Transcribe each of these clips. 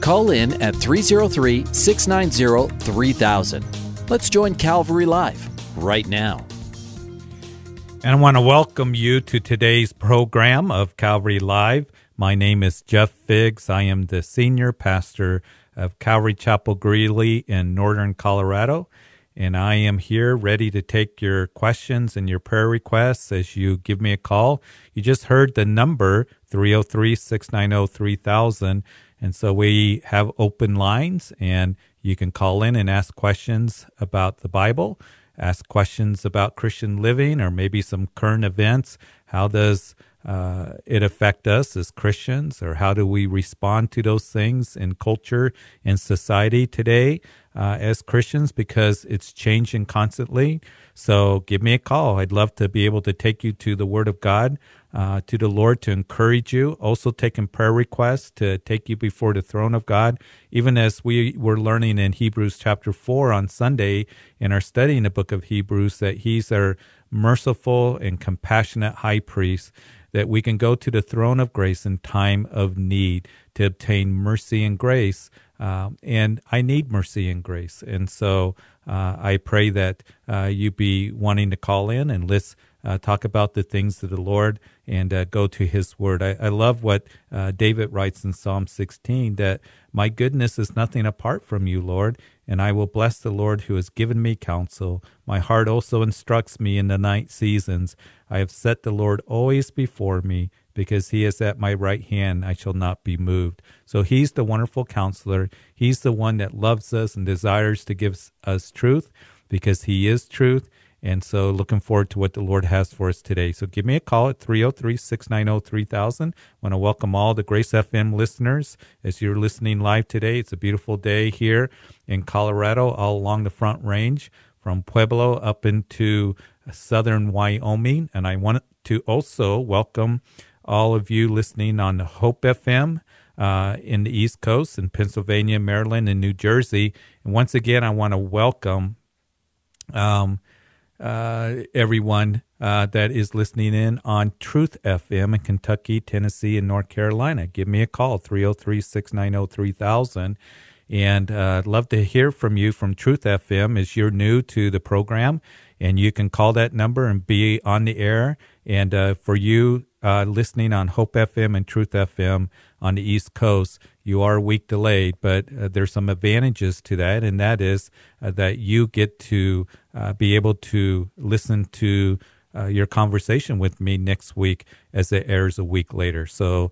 Call in at 303 690 3000. Let's join Calvary Live right now. And I want to welcome you to today's program of Calvary Live. My name is Jeff Figs. I am the senior pastor of Calvary Chapel Greeley in northern Colorado. And I am here ready to take your questions and your prayer requests as you give me a call. You just heard the number 303 690 3000. And so we have open lines and you can call in and ask questions about the Bible, ask questions about Christian living or maybe some current events. How does uh, it affect us as Christians, or how do we respond to those things in culture and society today uh, as Christians? Because it's changing constantly. So give me a call. I'd love to be able to take you to the Word of God uh, to the Lord to encourage you. Also, taking prayer requests to take you before the throne of God. Even as we were learning in Hebrews chapter 4 on Sunday in our study in the book of Hebrews, that He's our merciful and compassionate high priest, that we can go to the throne of grace in time of need to obtain mercy and grace. Um, and I need mercy and grace. And so uh, I pray that uh, you be wanting to call in and list, uh, talk about the things of the Lord and uh, go to his word. I, I love what uh, David writes in Psalm 16 that my goodness is nothing apart from you, Lord, and I will bless the Lord who has given me counsel. My heart also instructs me in the night seasons. I have set the Lord always before me because he is at my right hand, I shall not be moved. So he's the wonderful counselor. He's the one that loves us and desires to give us truth because he is truth. And so looking forward to what the Lord has for us today. So give me a call at 303 690 3000. I want to welcome all the Grace FM listeners as you're listening live today. It's a beautiful day here in Colorado, all along the Front Range from Pueblo up into southern Wyoming. And I want to also welcome all of you listening on the Hope FM uh, in the East Coast, in Pennsylvania, Maryland, and New Jersey. And once again, I want to welcome um, uh, everyone uh, that is listening in on Truth FM in Kentucky, Tennessee, and North Carolina. Give me a call, 303 690 3000. And uh, I'd love to hear from you from Truth FM as you're new to the program. And you can call that number and be on the air. And uh, for you uh, listening on Hope FM and Truth FM on the East Coast, you are a week delayed, but uh, there's some advantages to that, and that is uh, that you get to uh, be able to listen to uh, your conversation with me next week as it airs a week later. So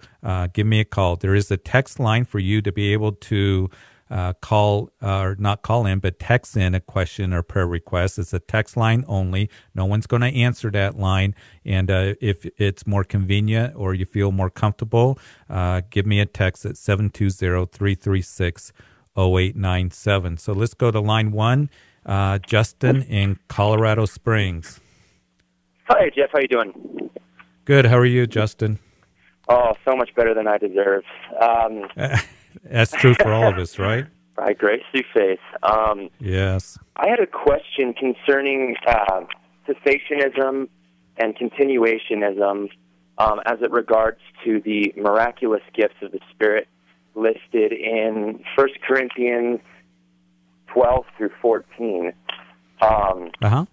give me a call. There is a text line for you to be able to uh, call uh, or not call in, but text in a question or prayer request. It's a text line only. No one's going to answer that line. And uh, if it's more convenient or you feel more comfortable, uh, give me a text at 720 336 0897. So let's go to line one. Uh, Justin in Colorado Springs. Hi, Jeff. How you doing? Good. How are you, Justin? Oh, so much better than I deserve. Um, That's true for all of us, right? By grace through faith. Um, yes. I had a question concerning uh, cessationism and continuationism um, as it regards to the miraculous gifts of the Spirit listed in 1 Corinthians 12 through 14. Um, uh-huh.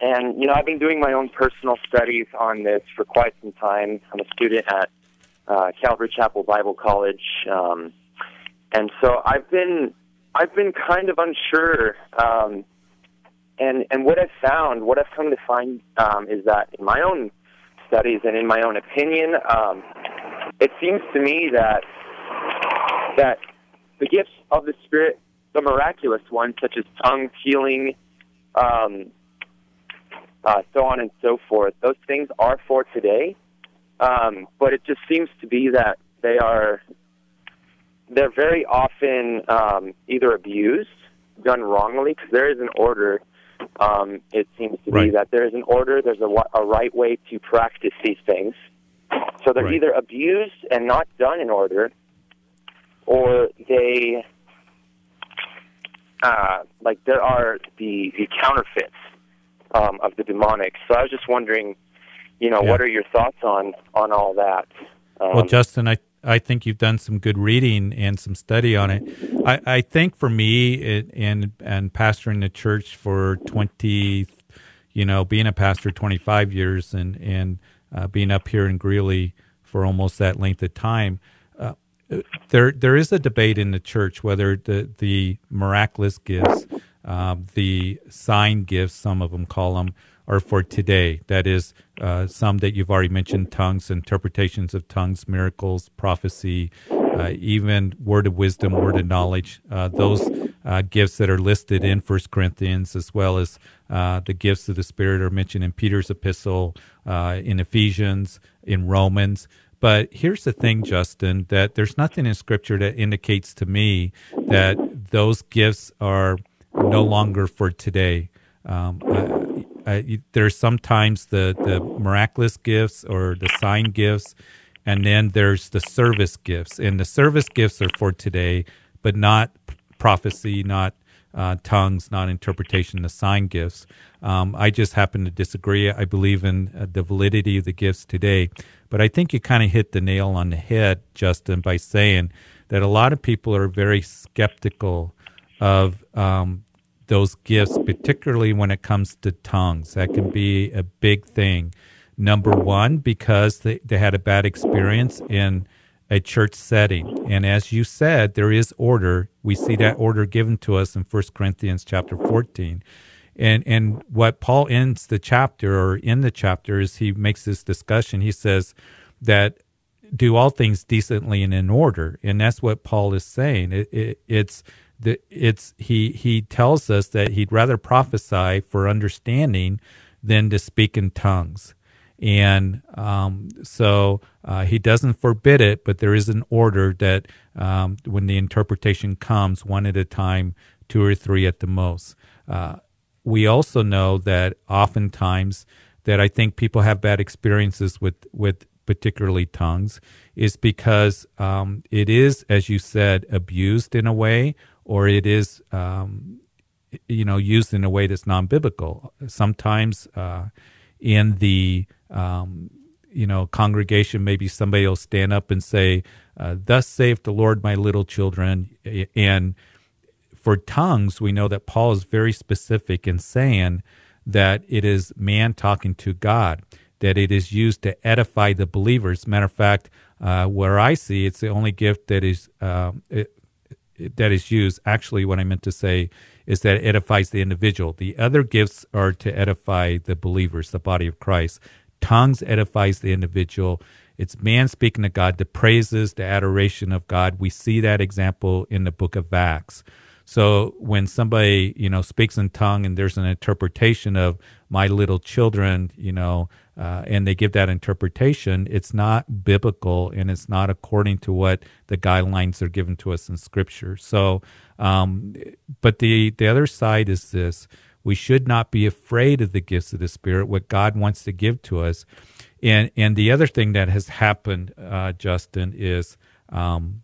And, you know, I've been doing my own personal studies on this for quite some time. I'm a student at uh, Calvary Chapel Bible College. Um, and so I've been I've been kind of unsure. Um, and and what I've found, what I've come to find, um, is that in my own studies and in my own opinion, um, it seems to me that that the gifts of the Spirit, the miraculous ones, such as tongues, healing, um, uh, so on and so forth, those things are for today. Um, but it just seems to be that they are they're very often um, either abused, done wrongly, because there is an order. Um, it seems to Right. be that there is an order. There's a, a right way to practice these things. So they're Right. either abused and not done in order, or they, uh, like there are the the counterfeits um, of the demonic. So I was just wondering, you know, Yeah. what are your thoughts on on all that? Um, Well, Justin, I I think you've done some good reading and some study on it. I, I think for me, it, and and pastoring the church for twenty, you know, being a pastor twenty five years and and uh, being up here in Greeley for almost that length of time. Uh, there there is a debate in the church whether the the miraculous gifts, um, the sign gifts, some of them call them, are for today. That is, uh, some that you've already mentioned: tongues, interpretations of tongues, miracles, prophecy, uh, even word of wisdom, word of knowledge. Uh, those uh, gifts that are listed in First Corinthians, as well as uh, the gifts of the Spirit, are mentioned in Peter's epistle, uh, in Ephesians, in Romans. But here's the thing, Justin, that there's nothing in Scripture that indicates to me that those gifts are no longer for today. Um, I, there's sometimes the, the miraculous gifts or the sign gifts, and then there's the service gifts. And the service gifts are for today, but not prophecy, not uh, tongues, not interpretation, the sign gifts. Um, I just happen to disagree. I believe in uh, the validity of the gifts today. But I think you kind of hit the nail on the head, Justin, by saying that a lot of people are very skeptical of um, those gifts, particularly when it comes to tongues. That can be a big thing. Number one, because they, they had a bad experience in a church setting. And as you said, there is order. We see that order given to us in 1 Corinthians chapter 14. And and what Paul ends the chapter or in the chapter is he makes this discussion. He says that do all things decently and in order. And that's what Paul is saying. It, it, it's the it's he he tells us that he'd rather prophesy for understanding than to speak in tongues. And um, so uh, he doesn't forbid it, but there is an order that um, when the interpretation comes, one at a time, two or three at the most. Uh, we also know that oftentimes that I think people have bad experiences with with particularly tongues is because um, it is, as you said, abused in a way, or it is, um, you know, used in a way that's non-biblical. Sometimes uh, in the um, you know congregation, maybe somebody will stand up and say, uh, "Thus saith the Lord, my little children," and for tongues, we know that Paul is very specific in saying that it is man talking to God, that it is used to edify the believers. Matter of fact, uh, where I see it's the only gift that is it- that is used. Actually, what I meant to say is that it edifies the individual. The other gifts are to edify the believers, the body of Christ. Tongues edifies the individual. It's man speaking to God, the praises, the adoration of God. We see that example in the book of Acts. So when somebody, you know, speaks in tongue and there's an interpretation of my little children, you know, uh, and they give that interpretation, it's not biblical and it's not according to what the guidelines are given to us in Scripture. So, um, but the the other side is this: we should not be afraid of the gifts of the Spirit, what God wants to give to us. And and the other thing that has happened, uh, Justin, is um,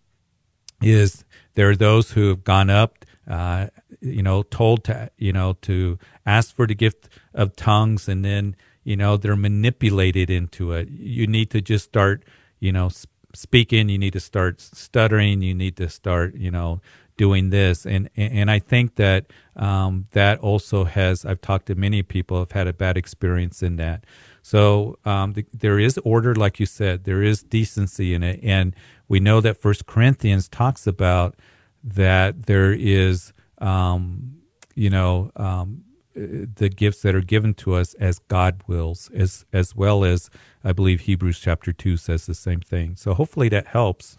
is there are those who have gone up, uh, you know, told to, you know, to ask for the gift of tongues, and then, you know, they're manipulated into it. You need to just start, you know, speaking. You need to start stuttering. You need to start, you know, doing this. And and I think that um, that also has. I've talked to many people have had a bad experience in that. So um, the, there is order, like you said. There is decency in it, and we know that First Corinthians talks about that there is, um, you know, um, the gifts that are given to us as God wills, as as well as I believe Hebrews chapter two says the same thing. So hopefully that helps.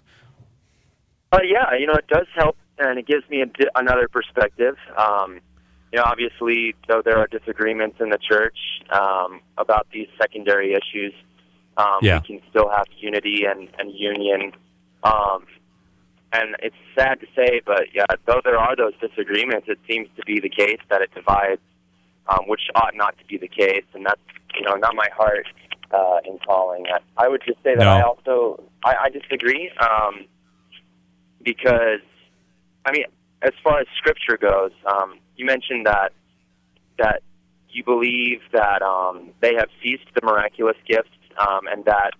Uh, yeah, you know, it does help, and it gives me a, another perspective. Um, you know, obviously, though there are disagreements in the church um, about these secondary issues, um, Yeah. we can still have unity and, and union. Um, and it's sad to say, but yeah, though there are those disagreements, it seems to be the case that it divides, um, which ought not to be the case, and that's you know not my heart uh, in calling. I, I would just say that No. I also I, I disagree um, because I mean, as far as scripture goes, um, you mentioned that that you believe that um, they have ceased the miraculous gifts, um, and that,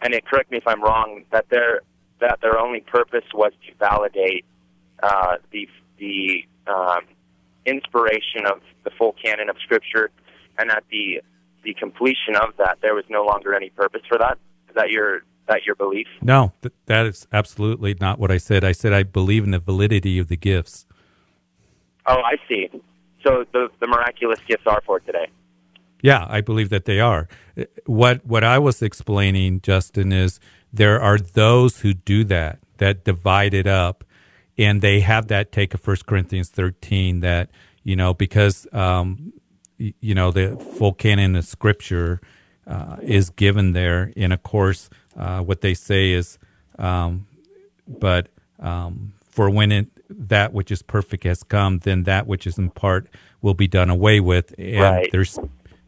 and it, correct me if I'm wrong, that their that their only purpose was to validate uh, the the um, inspiration of the full canon of Scripture, and at the the completion of that, there was no longer any purpose for that. Is that your that your belief? No, th- that is absolutely not what I said. I said I believe in the validity of the gifts. Oh, I see. So the the miraculous gifts are for today. Yeah, I believe that they are. Uh, what what I was explaining, Justin, is there are those who do that, that divide it up, and they have that take of First Corinthians thirteen that you know because um, you know the full canon of Scripture uh, is given there, and of course uh, what they say is, um, but um, for when it that which is perfect has come, then that which is in part will be done away with, and Right. there's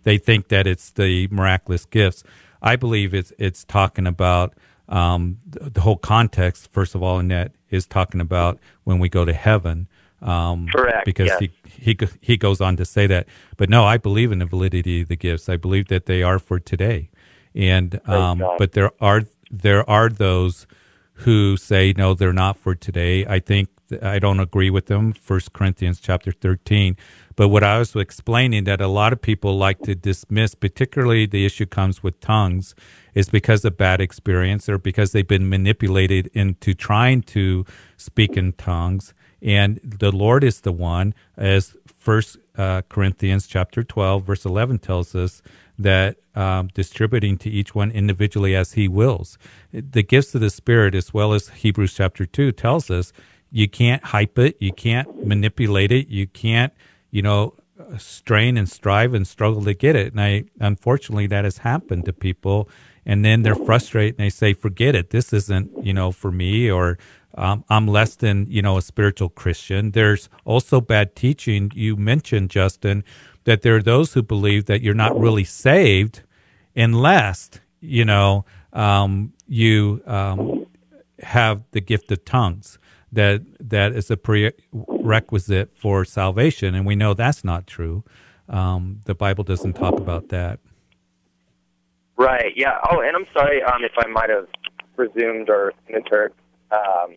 they think that it's the miraculous gifts. I believe it's it's talking about um, the, the whole context. First of all, in that is talking about when we go to heaven. Um, Correct, Because yes. he he he goes on to say that. But no, I believe in the validity of the gifts. I believe that they are for today, and um, but there are there are those who say no, they're not for today. I think I don't agree with them. First Corinthians chapter thirteen. But what I was explaining that a lot of people like to dismiss, particularly the issue comes with tongues, is because of bad experience or because they've been manipulated into trying to speak in tongues. And the Lord is the one, as First uh, Corinthians chapter twelve verse eleven tells us, that um, distributing to each one individually as he wills. The gifts of the Spirit, as well as Hebrews chapter 2, tells us you can't hype it, you can't manipulate it, you can't, you know, strain and strive and struggle to get it. And I, unfortunately, that has happened to people. And then they're frustrated and they say, forget it. This isn't, you know, for me or um, I'm less than, you know, a spiritual Christian. There's also bad teaching. You mentioned, Justin, that there are those who believe that you're not really saved unless, you know, um, you um, have the gift of tongues. That that is a prerequisite for salvation, and we know that's not true. Um, the Bible doesn't talk about that. Right. Yeah. Oh, and I'm sorry um, if I might have presumed or misheard. Um,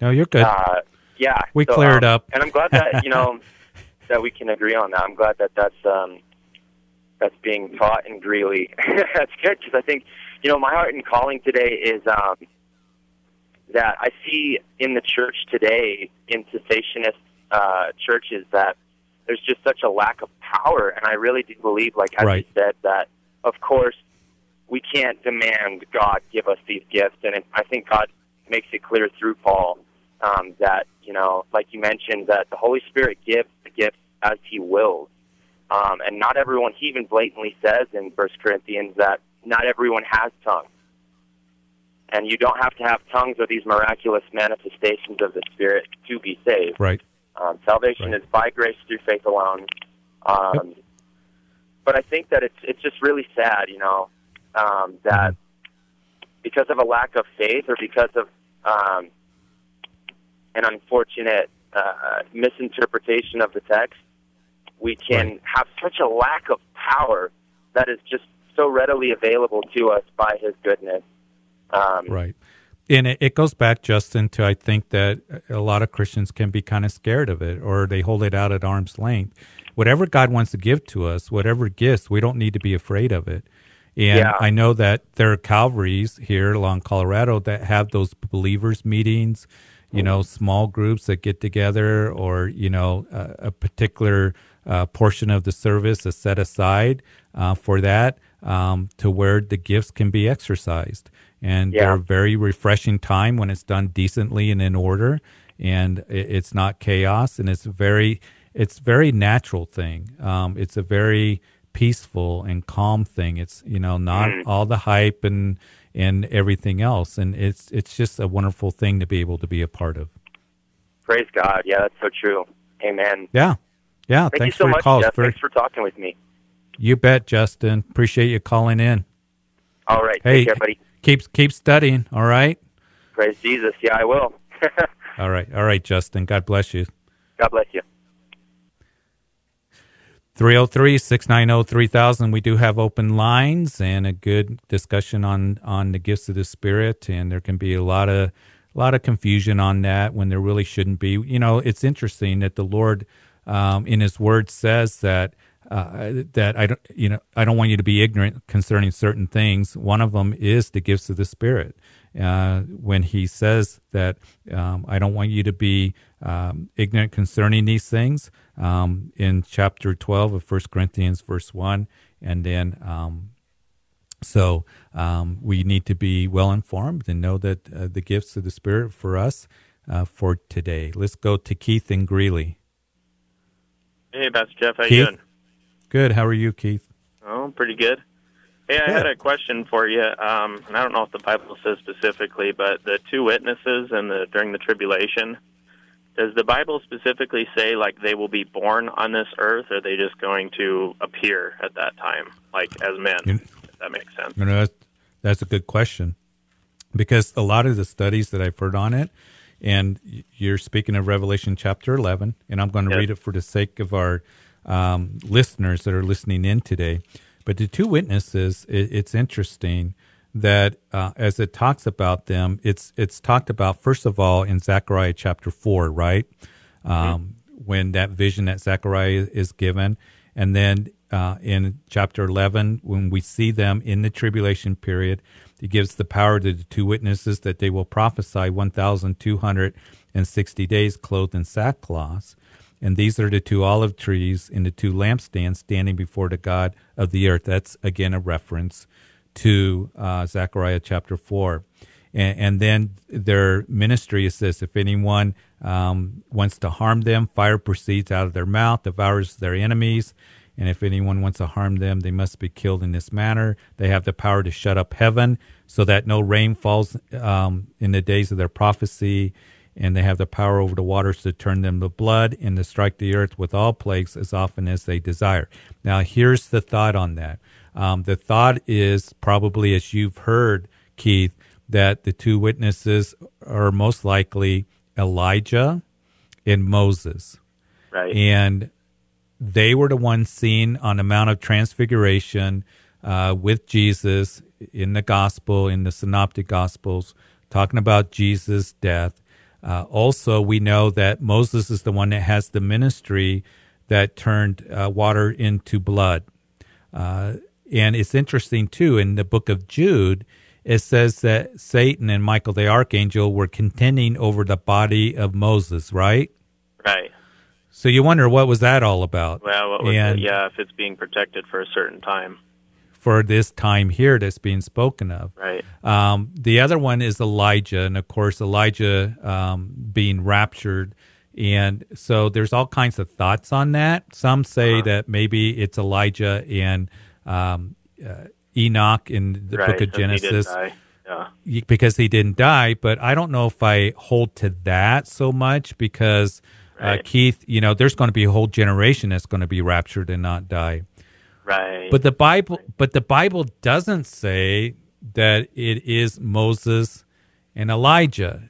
No, you're good. uh, yeah. We so, cleared um, up. and I'm glad that you know that we can agree on that. I'm glad that that's um, that's being taught in Greeley. that's good because I think you know my heart and calling today is um, that I see in the church today in cessationist uh, churches that there's just such a lack of power, and I really do believe, like as Right. you said, that of course we can't demand God give us these gifts, and it, I think God makes it clear through Paul um, that you know, like you mentioned, that the Holy Spirit gives the gifts as He wills, um, and not everyone. He even blatantly says in First Corinthians that not everyone has tongues, and you don't have to have tongues or these miraculous manifestations of the Spirit to be saved. Right. Um, salvation Right. is by grace through faith alone. Um, But I think that it's it's just really sad, you know, um, that because of a lack of faith or because of um, an unfortunate uh, misinterpretation of the text, we can Right. have such a lack of power that is just so readily available to us by His goodness. Um, Right. And it, it goes back, Justin, to I think that a lot of Christians can be kind of scared of it or they hold it out at arm's length. Whatever God wants to give to us, whatever gifts, we don't need to be afraid of it. And Yeah. I know that there are Calvaries here along Colorado that have those believers meetings, you know, small groups that get together or, you know, a, a particular uh, portion of the service is set aside uh, for that um, to where the gifts can be exercised. And Yeah. they're very refreshing time when it's done decently and in order and it's not chaos and it's very it's very natural thing um, it's a very peaceful and calm thing it's you know not all the hype and and everything else. And it's it's just a wonderful thing to be able to be a part of. Praise God. Yeah, that's so true. Amen. Yeah. Yeah. Thank thanks you so for your much, calls. Jeff. For, Thanks for talking with me. you bet, Justin. Appreciate you calling in. All right. Hey, Take care, buddy. Keep keep studying. All right. Praise Jesus. Yeah, I will. All right. All right, Justin. God bless you. God bless you. 303 690 3000. We do have open lines and a good discussion on, on the gifts of the Spirit. And there can be a lot of, a lot of confusion on that when there really shouldn't be. You know, it's interesting that the Lord um, in His Word says that. Uh, that I don't, you know, I don't want you to be ignorant concerning certain things. One of them is the gifts of the Spirit. Uh, when He says that um, I don't want you to be um, ignorant concerning these things, um, in chapter 12 of First Corinthians, verse 1. And then, um, so um, we need to be well informed and know that uh, the gifts of the Spirit for us uh, for today. Let's go to Keith and Greeley. Hey, Pastor Jeff, how Keith? you doing? Good. How are you, Keith? Oh, pretty good. Hey, I Good. had a question for you. Um, and I don't know if the Bible says specifically, but the two witnesses and the during the tribulation, does the Bible specifically say like they will be born on this earth, or are they just going to appear at that time, like as men? You- if that makes sense. You know, that's, that's a good question because a lot of the studies that I've heard on it, and you're speaking of Revelation chapter 11, and I'm going to Yes. read it for the sake of our um, listeners that are listening in today. But the two witnesses, it, it's interesting that uh, as it talks about them, it's it's talked about first of all in Zechariah chapter four, right? Um, When that vision that Zechariah is given, and then uh, in chapter eleven, when we see them in the tribulation period, he gives the power to the two witnesses that they will prophesy one thousand two hundred and sixty days, clothed in sackcloth. And these are the two olive trees and the two lampstands standing before the God of the earth. That's again a reference to uh, Zechariah chapter 4. And, and then their ministry is this if anyone um, wants to harm them, fire proceeds out of their mouth, devours their enemies. And if anyone wants to harm them, they must be killed in this manner. They have the power to shut up heaven so that no rain falls um, in the days of their prophecy and they have the power over the waters to turn them to blood and to strike the earth with all plagues as often as they desire. Now, here's the thought on that. Um, the thought is probably, as you've heard, Keith, that the two witnesses are most likely Elijah and Moses. Right. And they were the ones seen on the Mount of Transfiguration uh, with Jesus in the gospel, in the synoptic gospels, talking about Jesus' death. Uh, also, we know that Moses is the one that has the ministry that turned uh, water into blood. Uh, and it's interesting, too, in the book of Jude, it says that Satan and Michael the archangel were contending over the body of Moses, right? right. So you wonder what was that all about? Well, what was and it? Yeah, if it's being protected for a certain time. For this time here that's being spoken of. Right. Um, the other one is Elijah, and of course Elijah um, being raptured, and so there's all kinds of thoughts on that. Some say Uh-huh. that maybe it's Elijah and um, uh, Enoch in the right. book of he Genesis. Yeah. because he didn't die. But I don't know if I hold to that so much because uh, Keith, you know, there's going to be a whole generation that's going to be raptured and not die. Right. But the Bible, but the Bible doesn't say that it is Moses and Elijah.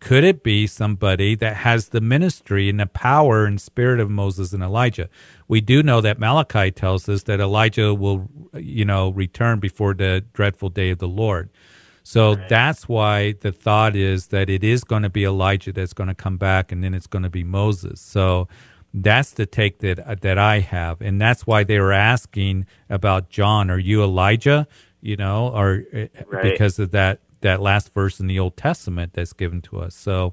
Could it be somebody that has the ministry and the power and spirit of Moses and Elijah? We do know that Malachi tells us that Elijah will, you know, return before the dreadful day of the Lord. So that's why the thought is that it is going to be Elijah that's going to come back, and then it's going to be Moses. So that's the take that that I have, and that's why they were asking about John. Are you Elijah? You know, or uh, Right. because of that that last verse in the Old Testament that's given to us. So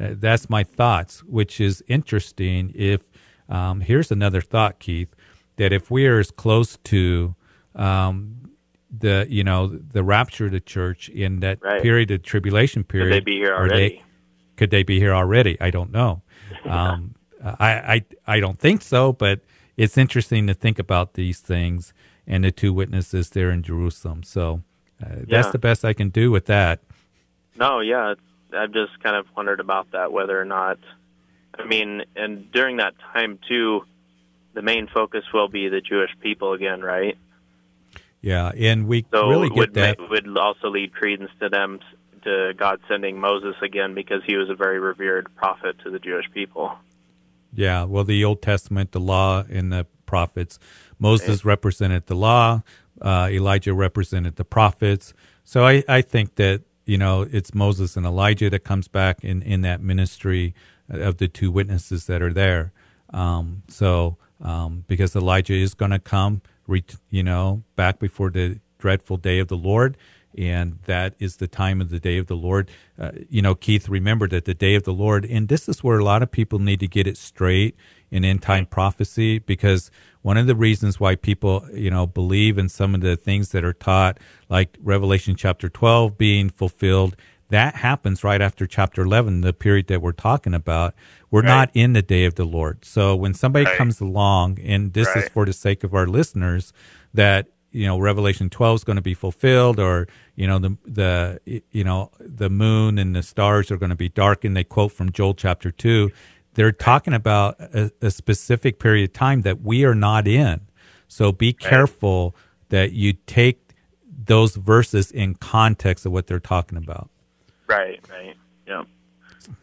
uh, that's my thoughts, which is interesting. If um, here's another thought, Keith, that if we are as close to um, the you know the rapture of the church in that Right. period of tribulation Could period, they be here are they- could they be here already? I don't know. Um, I, I I don't think so, but it's interesting to think about these things and the two witnesses there in Jerusalem. So uh, that's the best I can do with that. No, yeah, I've just kind of wondered about that whether or not. I mean, and during that time too, the main focus will be the Jewish people again, right? Yeah, and we So really get would that. would also lead credence to them to God sending Moses again because he was a very revered prophet to the Jewish people. Yeah, well, the Old Testament, the law, and the prophets. Moses represented the law. Uh, Elijah represented the prophets. So I, I think that you know it's Moses and Elijah that comes back in in that ministry of the two witnesses that are there. Um, so um, because Elijah is going to come, re- you know, back before the dreadful day of the Lord, and that is the time of the day of the Lord. Uh, you know, Keith, remember that the day of the Lord, and this is where a lot of people need to get it straight in end time prophecy, because one of the reasons why people, you know, believe in some of the things that are taught, like Revelation chapter 12 being fulfilled, that happens right after chapter 11, the period that we're talking about. We're not in the day of the Lord. So when somebody Right. comes along, and this is for the sake of our listeners, that you know Revelation 12 is going to be fulfilled, or you know the the you know the moon and the stars are going to be darkened. They quote from Joel chapter two. They're talking about a, a specific period of time that we are not in. So be careful that you take those verses in context of what they're talking about. Right, right. Yeah.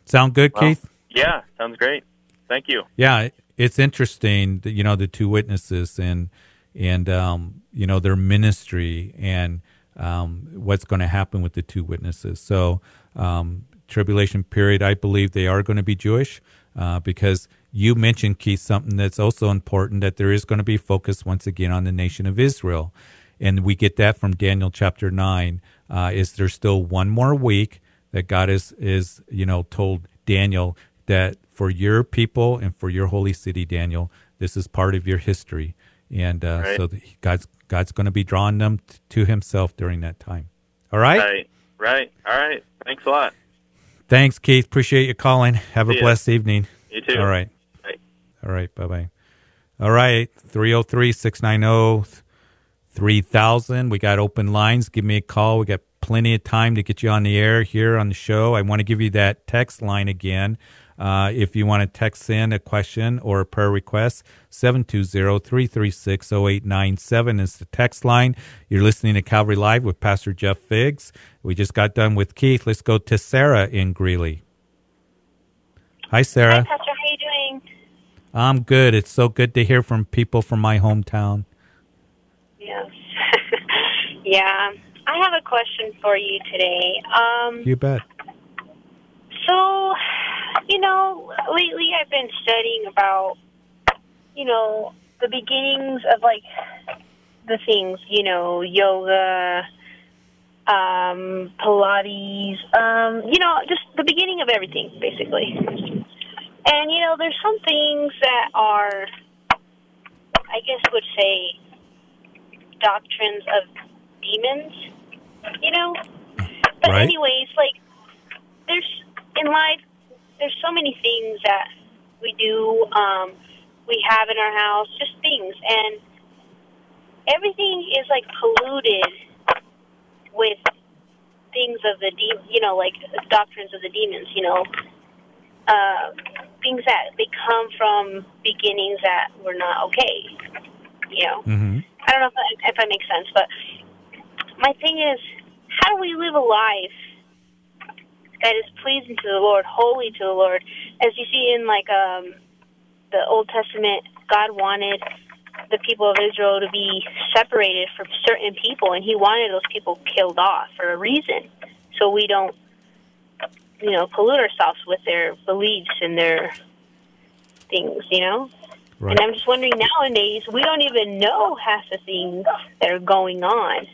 Sound good, Well, Keith? Yeah, sounds great. Thank you. Yeah, it's interesting. That, you know, the two witnesses and and um, you know their ministry and um, what's going to happen with the two witnesses. So, um, tribulation period. I believe they are going to be Jewish uh, because you mentioned Keith something that's also important that there is going to be focus once again on the nation of Israel, and we get that from Daniel chapter nine. Uh, is there still one more week that God is is you know told Daniel that for your people and for your holy city, Daniel, this is part of your history, and uh, Right. so God's God's going to be drawing them t- to Himself during that time. All right. Right, right. All right. Thanks a lot. Thanks, Keith. Appreciate you calling. Have a See ya. blessed evening. You too. All right. Bye. All right. Bye bye. All right. 303 690 3000. We got open lines. Give me a call. We got plenty of time to get you on the air here on the show. I want to give you that text line again. Uh, if you want to text in a question or a prayer request, 720-336-0897 is the text line. You're listening to Calvary Live with Pastor Jeff Figs. We just got done with Keith. Let's go to Sarah in Greeley. Hi, Sarah. Hi, Pastor. How you doing? I'm good. It's so good to hear from people from my hometown. Yes. yeah. I have a question for you today. Um, You bet. so, you know, lately I've been studying about, you know, the beginnings of like the things, you know, yoga, um, Pilates, um, you know, just the beginning of everything, basically. And, you know, there's some things that are, I guess, would say doctrines of demons, you know? But, Right. anyways, like, there's, in life, there's so many things that we do, um, we have in our house, just things. And everything is, like, polluted with things of the de- you know like doctrines of the demons you know. Uh, things that they come from beginnings that were not okay you know. Hmm i don't know if that, if that makes sense but my thing is how do we live a life that is pleasing to the lord holy to the lord as you see in like um the old testament god wanted the people of Israel to be separated from certain people, and He wanted those people killed off for a reason, so we don't, you know, pollute ourselves with their beliefs and their things, you know. Right. And I'm just wondering nowadays we don't even know half the things that are going on.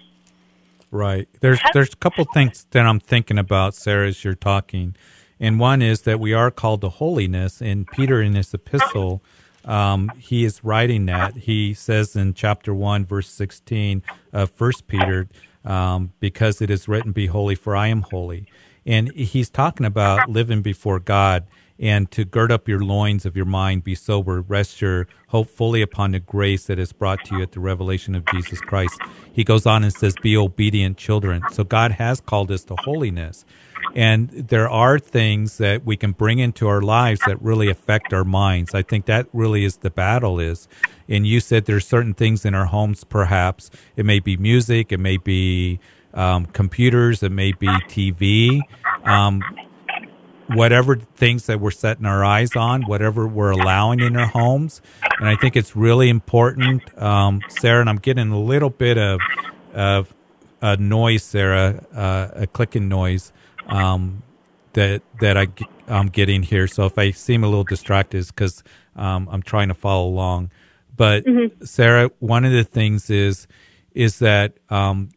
Right. There's there's a couple things that I'm thinking about, Sarah, as you're talking, and one is that we are called to holiness. And Peter, in his epistle, um, he is writing that. He says in chapter one, verse sixteen of First Peter, um, because it is written, "Be holy, for I am holy." And he's talking about living before God. And to gird up your loins of your mind, be sober, rest your hope fully upon the grace that is brought to you at the revelation of Jesus Christ. He goes on and says, Be obedient children. So God has called us to holiness. And there are things that we can bring into our lives that really affect our minds. I think that really is the battle is. And you said there's certain things in our homes, perhaps. It may be music, it may be um, computers, it may be TV. Um, whatever things that we're setting our eyes on, whatever we're allowing in our homes. And I think it's really important, um, Sarah, and I'm getting a little bit of, of a noise, Sarah, uh, a clicking noise um, that that I, I'm getting here. So if I seem a little distracted, it's because um, I'm trying to follow along. But mm-hmm. Sarah, one of the things is is that um,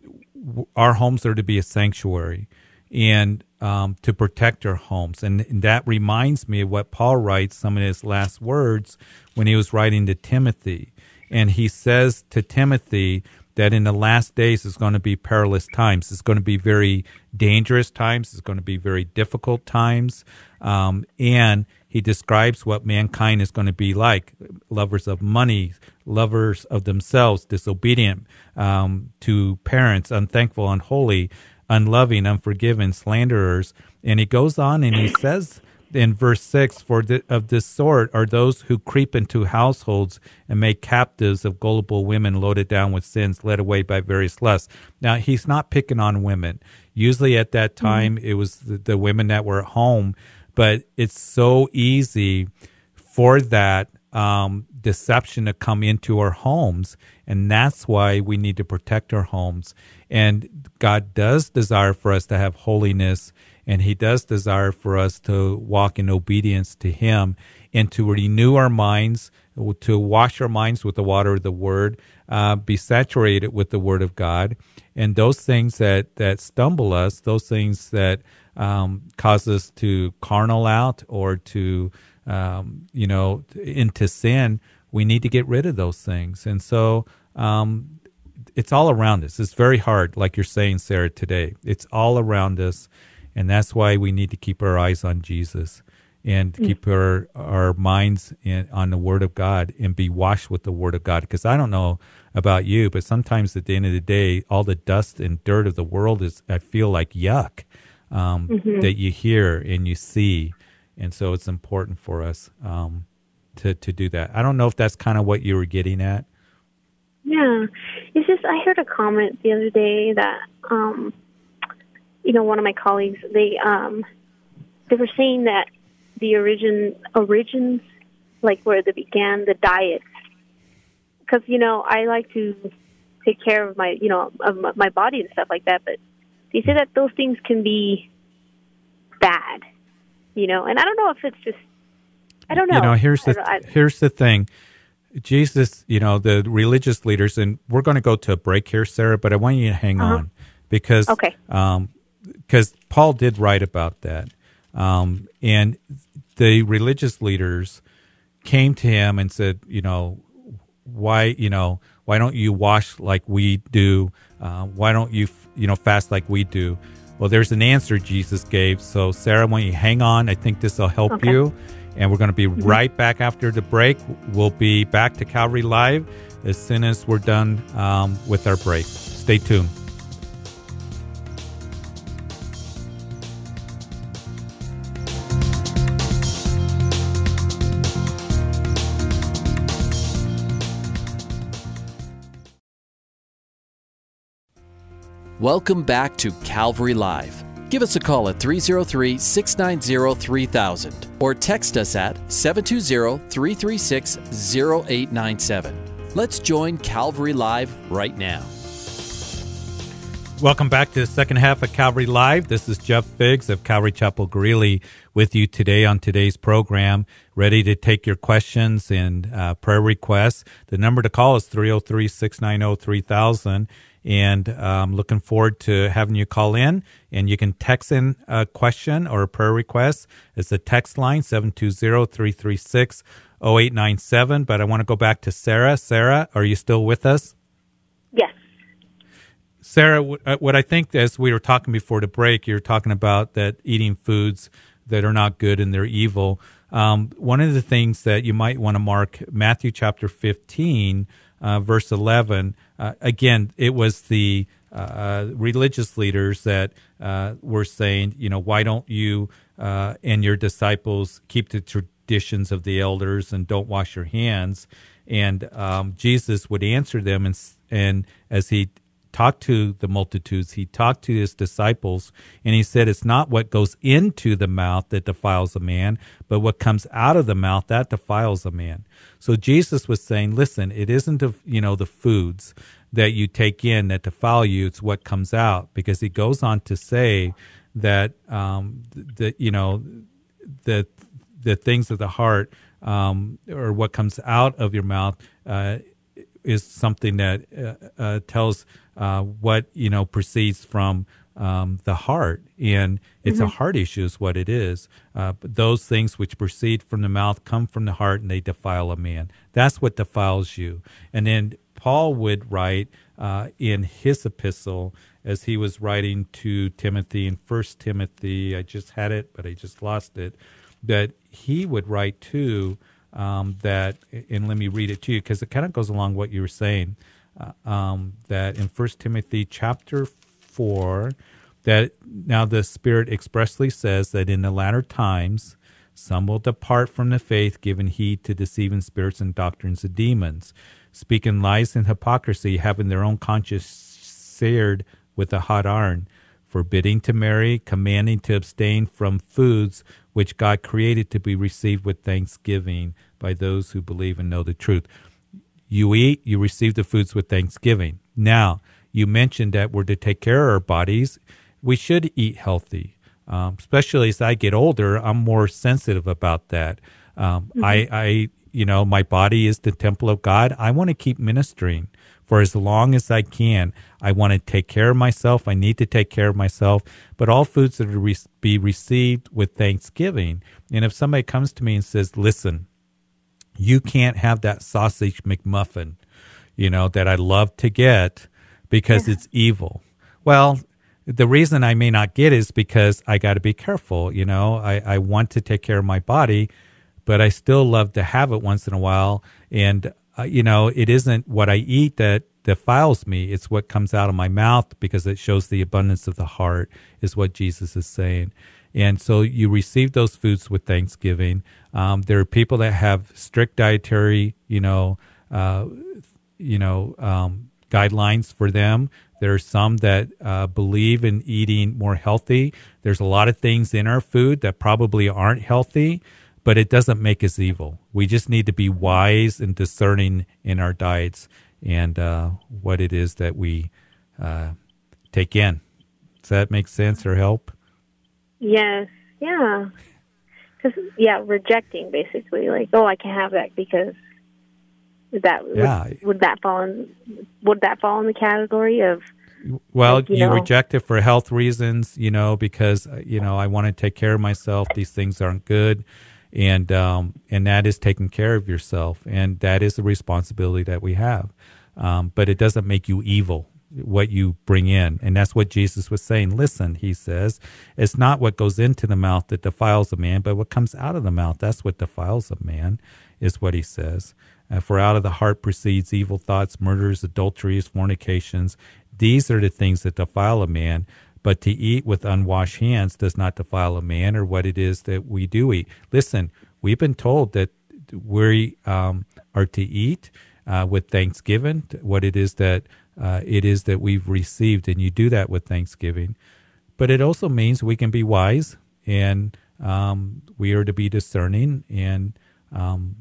our homes are to be a sanctuary, and um, to protect our homes. And, and, that reminds me of what Paul writes, some of his last words when he was writing to Timothy. And he says to Timothy that in the last days is going to be perilous times. It's going to be very dangerous times. It's going to be very difficult times. Um, and he describes what mankind is going to be like lovers of money, lovers of themselves, disobedient um, to parents, unthankful, unholy, unloving, unforgiving, slanderers. And he goes on and he says in verse 6 For the, of this sort are those who creep into households and make captives of gullible women loaded down with sins, led away by various lusts. Now, he's not picking on women. Usually at that mm-hmm. time, mm-hmm. it was the, the women that were at home, but it's so easy for that um, deception to come into our homes. And that's why we need to protect our homes. And God does desire for us to have holiness, and He does desire for us to walk in obedience to Him and to renew our minds, to wash our minds with the water of the Word, uh, be saturated with the Word of God. And those things that, that stumble us, those things that um, cause us to carnal out or to, um, you know, into sin, we need to get rid of those things. And so um, it's all around us. It's very hard, like you're saying, Sarah, today. It's all around us, and that's why we need to keep our eyes on Jesus and mm. keep our our minds in, on the Word of God and be washed with the Word of God. Because I don't know about you, but sometimes at the end of the day, all the dust and dirt of the world is I feel like yuck um, mm-hmm. that you hear and you see, and so it's important for us um, to to do that. I don't know if that's kind of what you were getting at. Yeah, it's just I heard a comment the other day that um, you know one of my colleagues they um, they were saying that the origin origins like where they began the diet because you know I like to take care of my you know of my body and stuff like that, but they say that those things can be bad, you know, and I don't know if it's just I don't know. You know, here's the I, here's the thing. Jesus, you know, the religious leaders, and we're going to go to a break here, Sarah, but I want you to hang uh-huh. on because okay. um, because Paul did write about that. Um, and the religious leaders came to him and said, you know, why, you know, why don't you wash like we do? Uh, why don't you, you know, fast like we do? Well, there's an answer Jesus gave. So, Sarah, why don't you hang on? I think this will help okay. you. And we're going to be mm-hmm. right back after the break. We'll be back to Calvary Live as soon as we're done um, with our break. Stay tuned. Welcome back to Calvary Live. Give us a call at 303 690 3000 or text us at 720 336 0897. Let's join Calvary Live right now. Welcome back to the second half of Calvary Live. This is Jeff Figs of Calvary Chapel Greeley with you today on today's program, ready to take your questions and uh, prayer requests. The number to call is 303 690 3000 and I'm um, looking forward to having you call in. And you can text in a question or a prayer request. It's the text line 720-336-0897. But I want to go back to Sarah. Sarah, are you still with us? Yes. Sarah, uh, what I think as we were talking before the break, you're talking about that eating foods that are not good and they're evil. Um, one of the things that you might want to mark Matthew chapter 15, uh, verse 11. Uh, again, it was the uh, religious leaders that uh, were saying, you know, why don't you uh, and your disciples keep the traditions of the elders and don't wash your hands? And um, Jesus would answer them, and and as he talked to the multitudes, he talked to his disciples, and he said, It's not what goes into the mouth that defiles a man, but what comes out of the mouth that defiles a man. So Jesus was saying, Listen, it isn't, you know, the foods that you take in that defile you, it's what comes out. Because he goes on to say that, um, the, you know, the, the things of the heart um, or what comes out of your mouth uh, is something that uh, uh, tells uh, what you know proceeds from um, the heart, and it's mm-hmm. a heart issue, is what it is. Uh, those things which proceed from the mouth come from the heart, and they defile a man. That's what defiles you. And then Paul would write uh, in his epistle as he was writing to Timothy in First Timothy. I just had it, but I just lost it. That he would write too. Um, that, and let me read it to you because it kind of goes along what you were saying uh, um, that in First Timothy chapter four, that now the Spirit expressly says that in the latter times some will depart from the faith, giving heed to deceiving spirits and doctrines of demons, speaking lies and hypocrisy, having their own conscience seared with a hot iron, forbidding to marry, commanding to abstain from foods which God created to be received with thanksgiving by those who believe and know the truth. You eat, you receive the foods with thanksgiving. Now, you mentioned that we're to take care of our bodies. We should eat healthy. Um, especially as I get older, I'm more sensitive about that. Um, mm-hmm. I, I, you know, my body is the temple of God. I want to keep ministering for as long as I can. I want to take care of myself. I need to take care of myself. But all foods that are to re- be received with thanksgiving. And if somebody comes to me and says, "Listen, you can't have that sausage McMuffin, you know, that I love to get because yeah. it's evil. Well, the reason I may not get is because I got to be careful. You know, I, I want to take care of my body, but I still love to have it once in a while. And, uh, you know, it isn't what I eat that defiles me. It's what comes out of my mouth because it shows the abundance of the heart, is what Jesus is saying. And so you receive those foods with thanksgiving. Um, there are people that have strict dietary, you know, uh, you know, um, guidelines for them. There are some that uh, believe in eating more healthy. There's a lot of things in our food that probably aren't healthy, but it doesn't make us evil. We just need to be wise and discerning in our diets and uh, what it is that we uh, take in. Does that make sense or help? Yes. Yeah. Because yeah, rejecting basically, like, oh, I can't have that because that yeah. would, would that fall in would that fall in the category of well like, you, you know, reject it for health reasons you know because uh, you know i want to take care of myself these things aren't good and um, and that is taking care of yourself and that is the responsibility that we have um, but it doesn't make you evil what you bring in. And that's what Jesus was saying. Listen, he says, it's not what goes into the mouth that defiles a man, but what comes out of the mouth. That's what defiles a man, is what he says. Uh, for out of the heart proceeds evil thoughts, murders, adulteries, fornications. These are the things that defile a man. But to eat with unwashed hands does not defile a man or what it is that we do eat. Listen, we've been told that we um, are to eat uh, with thanksgiving, what it is that uh, it is that we've received, and you do that with thanksgiving. But it also means we can be wise, and um, we are to be discerning, and um,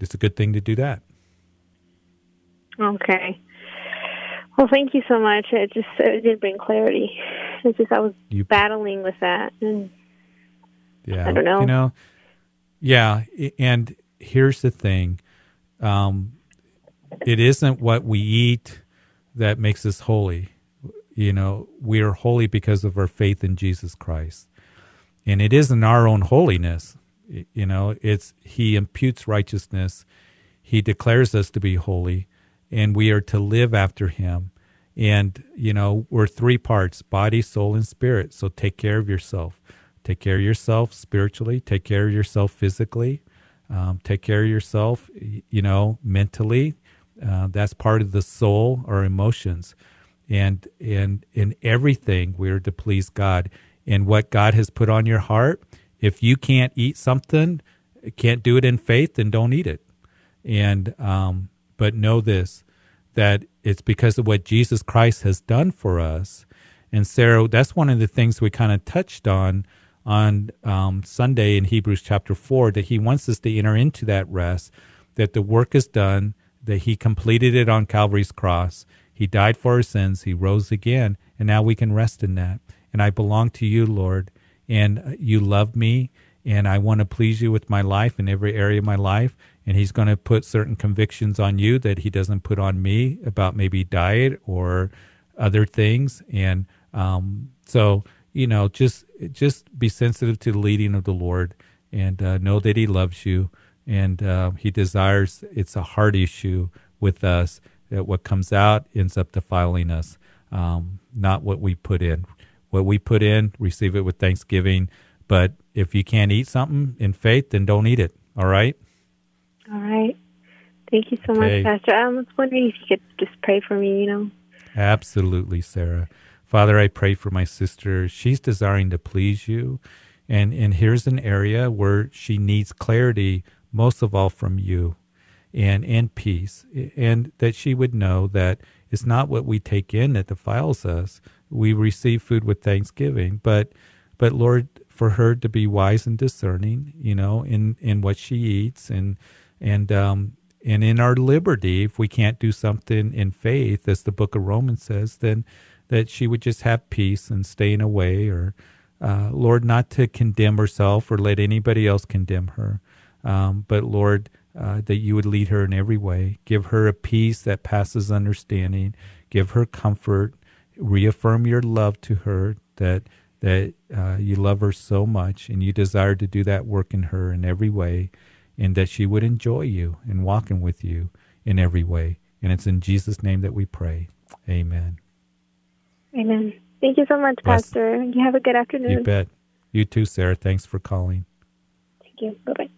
it's a good thing to do that. Okay. Well, thank you so much. It just it did bring clarity. It's just I was you, battling with that, and yeah, I don't know. You know, yeah. And here's the thing: um, it isn't what we eat that makes us holy. You know, we are holy because of our faith in Jesus Christ. And it isn't our own holiness. You know, it's He imputes righteousness. He declares us to be holy, and we are to live after Him. And, you know, we're three parts body, soul, and spirit. So take care of yourself. Take care of yourself spiritually. Take care of yourself physically. Um, take care of yourself, you know, mentally. Uh, that's part of the soul or emotions, and and in everything we're to please God. And what God has put on your heart, if you can't eat something, can't do it in faith, then don't eat it. And um, but know this, that it's because of what Jesus Christ has done for us. And Sarah, that's one of the things we kind of touched on on um, Sunday in Hebrews chapter 4 that he wants us to enter into that rest, that the work is done, that he completed it on Calvary's cross. He died for our sins, he rose again, and now we can rest in that. And I belong to you, Lord, and you love me, and I want to please you with my life in every area of my life. And he's going to put certain convictions on you that he doesn't put on me about maybe diet or other things. And um, so, you know, just just be sensitive to the leading of the Lord and uh, know that He loves you and uh, He desires. It's a heart issue with us that what comes out ends up defiling us, um, not what we put in. What we put in, receive it with thanksgiving. But if you can't eat something in faith, then don't eat it. All right. All right. Thank you so okay. much, Pastor. I was wondering if you could just pray for me. You know. Absolutely, Sarah. Father, I pray for my sister. She's desiring to please you. And, and here's an area where she needs clarity, most of all from you and, and peace. And that she would know that it's not what we take in that defiles us. We receive food with thanksgiving. But, but Lord, for her to be wise and discerning, you know, in, in what she eats and, and, um, and in our liberty, if we can't do something in faith, as the book of Romans says, then that she would just have peace and stay in a way, or uh, Lord, not to condemn herself or let anybody else condemn her, um, but Lord, uh, that you would lead her in every way, give her a peace that passes understanding, give her comfort, reaffirm your love to her that that uh, you love her so much and you desire to do that work in her in every way, and that she would enjoy you and walking with you in every way. And it's in Jesus' name that we pray. Amen. Amen. Thank you so much, Bless. Pastor. You have a good afternoon. You bet. You too, Sarah. Thanks for calling. Thank you. Bye bye.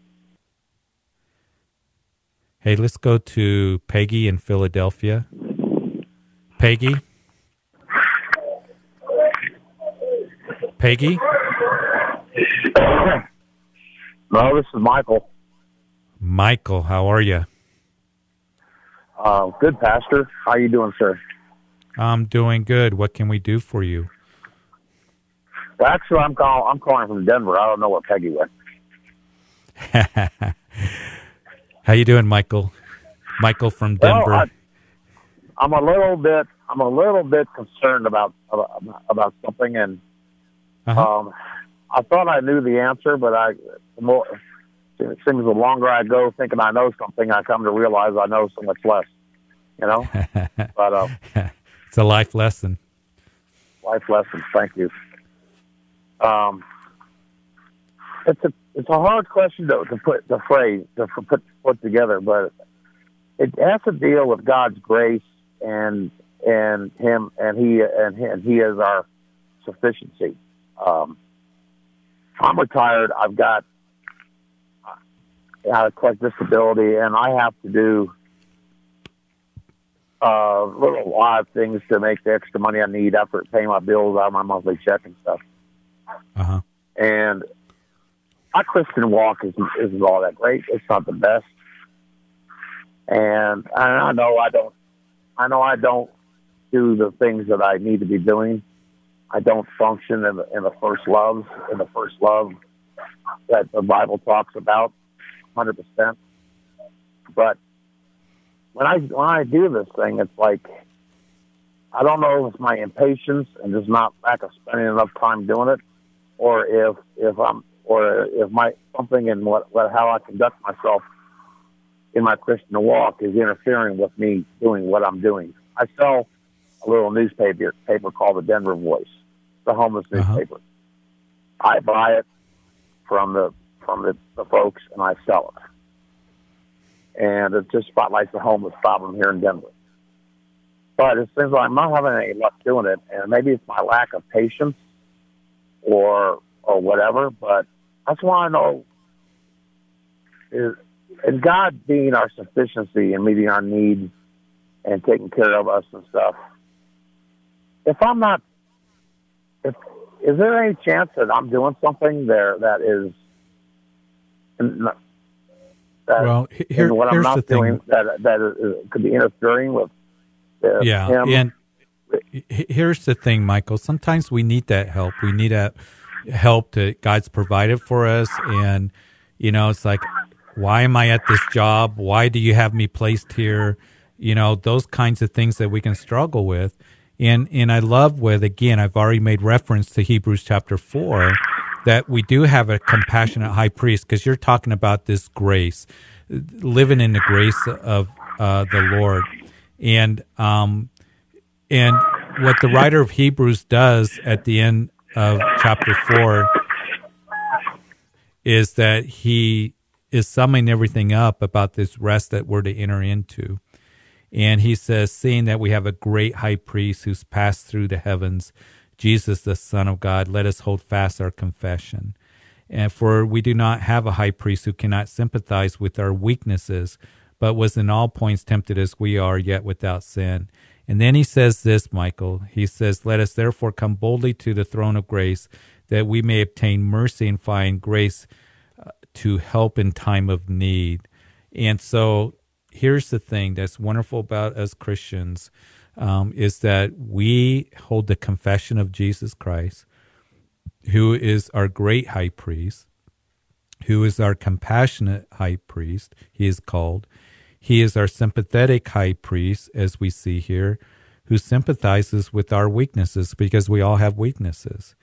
Hey, let's go to Peggy in Philadelphia. Peggy? Peggy? No, this is Michael. Michael, how are you? Uh, good, Pastor. How you doing, sir? I'm doing good. What can we do for you? Well, actually, I'm calling. I'm calling from Denver. I don't know what Peggy went. How you doing, Michael? Michael from Denver. Well, I, am a little bit. I'm a little bit concerned about about, about something, and uh-huh. um, I thought I knew the answer, but I the more it seems the longer I go thinking I know something, I come to realize I know so much less. You know, but um, it's a life lesson. Life lesson. Thank you. Um, it's a it's a hard question though to put the phrase to put put together, but it has to deal with God's grace and and him and he and he, and he is our sufficiency. Um, I'm retired. I've got uh, a collect disability, and I have to do uh, little odd things to make the extra money I need after paying my bills out of my monthly check and stuff. Uh-huh. And my Christian walk is isn't all that great. It's not the best. And I know I don't. I know I don't do the things that I need to be doing. I don't function in the, in the first love, in the first love that the Bible talks about, hundred percent. But when I when I do this thing, it's like I don't know if it's my impatience and just not lack of spending enough time doing it, or if if I'm or if my something in what, what how I conduct myself in my Christian walk is interfering with me doing what I'm doing. I sell a little newspaper paper called the Denver Voice, the homeless uh-huh. newspaper. I buy it from the from the, the folks and I sell it and it just spotlights the homeless problem here in Denver. But it seems like I'm not having any luck doing it, and maybe it's my lack of patience, or or whatever. But that's why I know is and God being our sufficiency and meeting our needs and taking care of us and stuff. If I'm not, if is there any chance that I'm doing something there that is that, well, here, what here's I'm not the thing. doing that that is, could be interfering with uh, yeah, him. and here's the thing, Michael. Sometimes we need that help. We need that help that God's provided for us, and you know, it's like, why am I at this job? Why do you have me placed here? You know, those kinds of things that we can struggle with. And and I love with again, I've already made reference to Hebrews chapter four that we do have a compassionate high priest because you're talking about this grace, living in the grace of uh, the Lord, and um, and what the writer of Hebrews does at the end of chapter four is that he is summing everything up about this rest that we're to enter into. And he says, seeing that we have a great high priest who's passed through the heavens, Jesus, the Son of God, let us hold fast our confession. And for we do not have a high priest who cannot sympathize with our weaknesses, but was in all points tempted as we are, yet without sin. And then he says this, Michael. He says, Let us therefore come boldly to the throne of grace, that we may obtain mercy and find grace uh, to help in time of need. And so here's the thing that's wonderful about us Christians um, is that we hold the confession of Jesus Christ, who is our great high priest, who is our compassionate high priest, he is called. He is our sympathetic high priest, as we see here, who sympathizes with our weaknesses because we all have weaknesses.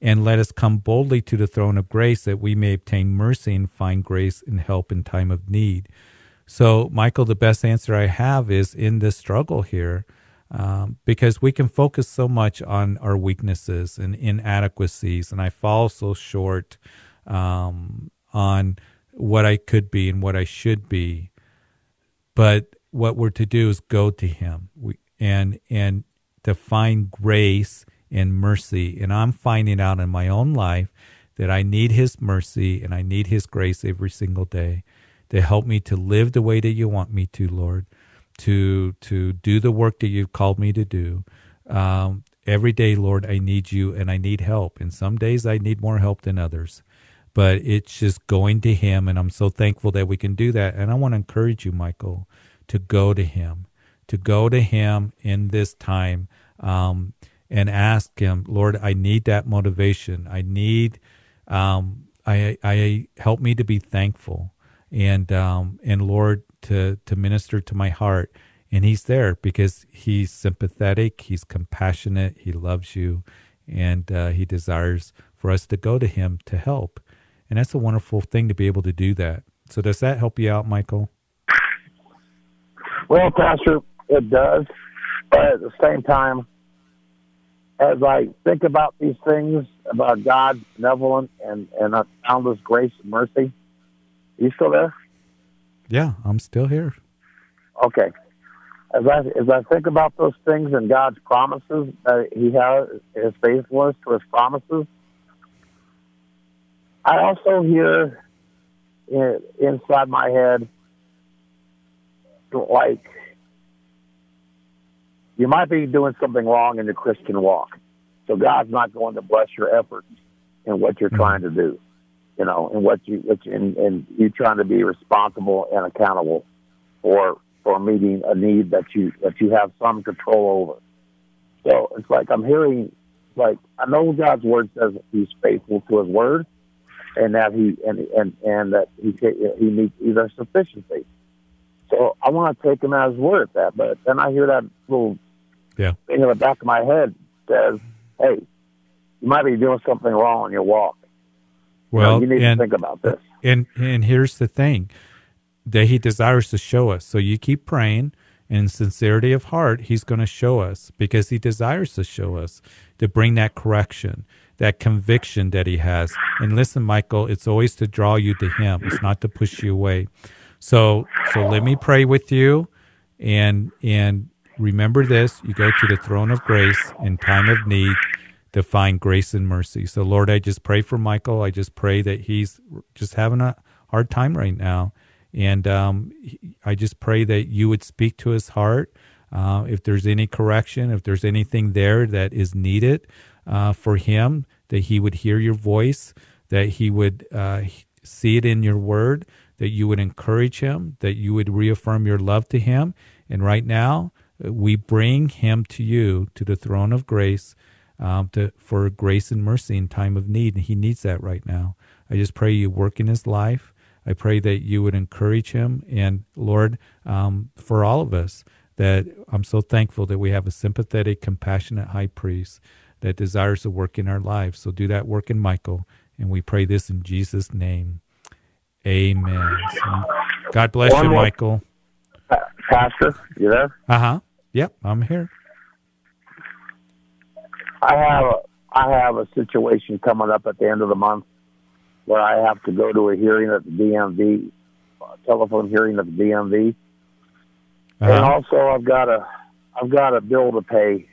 And let us come boldly to the throne of grace that we may obtain mercy and find grace and help in time of need. So, Michael, the best answer I have is in this struggle here, um, because we can focus so much on our weaknesses and inadequacies, and I fall so short um, on what I could be and what I should be. But what we're to do is go to Him, we, and and to find grace and mercy. And I'm finding out in my own life that I need His mercy and I need His grace every single day to help me to live the way that you want me to, Lord, to to do the work that you've called me to do. Um, every day, Lord, I need you and I need help. And some days I need more help than others. But it's just going to Him, and I'm so thankful that we can do that. And I want to encourage you, Michael, to go to Him, to go to Him in this time, um, and ask Him, Lord, I need that motivation. I need, um, I, I help me to be thankful and um, and Lord to to minister to my heart. And He's there because He's sympathetic, He's compassionate, He loves you, and uh, He desires for us to go to Him to help. And that's a wonderful thing to be able to do that. So does that help you out, Michael? Well, Pastor, it does. But at the same time, as I think about these things, about God's benevolent and, and boundless grace and mercy, you still there? Yeah, I'm still here. Okay. As I as I think about those things and God's promises that He has, His faithfulness to His promises, I also hear in, inside my head like you might be doing something wrong in the Christian walk, so God's not going to bless your efforts in what you're hmm. trying to do you know, and what you, what you and, and you trying to be responsible and accountable for for meeting a need that you that you have some control over. So it's like I'm hearing, like I know God's word says He's faithful to His word, and that He and and and that He He meets either sufficiency. So I want to take Him at His word at that, but then I hear that little yeah thing in the back of my head says, "Hey, you might be doing something wrong in your walk." Well, you, know, you need and, to think about this. Uh, and and here's the thing that he desires to show us. So you keep praying in sincerity of heart, he's going to show us because he desires to show us to bring that correction, that conviction that he has. And listen, Michael, it's always to draw you to him. It's not to push you away. So so let me pray with you and and remember this, you go to the throne of grace in time of need to find grace and mercy. So, Lord, I just pray for Michael. I just pray that he's just having a hard time right now. And um, I just pray that you would speak to his heart. Uh, if there's any correction, if there's anything there that is needed uh, for him, that he would hear your voice, that he would uh, see it in your word, that you would encourage him, that you would reaffirm your love to him. And right now, we bring him to you, to the throne of grace, um, to, for grace and mercy in time of need. And he needs that right now. I just pray you work in his life. I pray that you would encourage him. And Lord, um, for all of us, that I'm so thankful that we have a sympathetic, compassionate high priest that desires to work in our lives. So do that work in Michael. And we pray this in Jesus' name. Amen. So God bless One you, more. Michael. Pastor, you there? Uh huh. Yep, I'm here. I have a, I have a situation coming up at the end of the month where I have to go to a hearing at the DMV, a telephone hearing at the DMV, uh-huh. and also I've got a I've got a bill to pay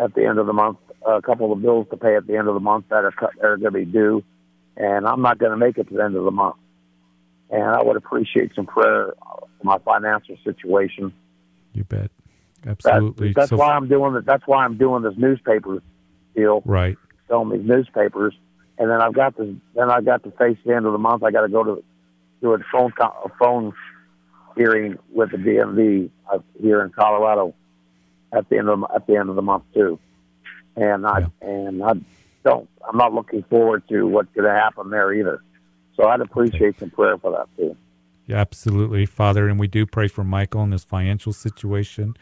at the end of the month. A couple of bills to pay at the end of the month that are are going to be due, and I'm not going to make it to the end of the month. And I would appreciate some prayer for my financial situation. You bet. Absolutely. That, that's so, why I'm doing it. That's why I'm doing this newspaper deal. Right. Selling these newspapers, and then I've got to then I've got to face the end of the month. I got to go to do a phone a phone hearing with the DMV uh, here in Colorado at the end of at the end of the month too. And I yeah. and I don't I'm not looking forward to what's going to happen there either. So I'd appreciate some prayer for that too. Yeah, absolutely, Father, and we do pray for Michael and his financial situation.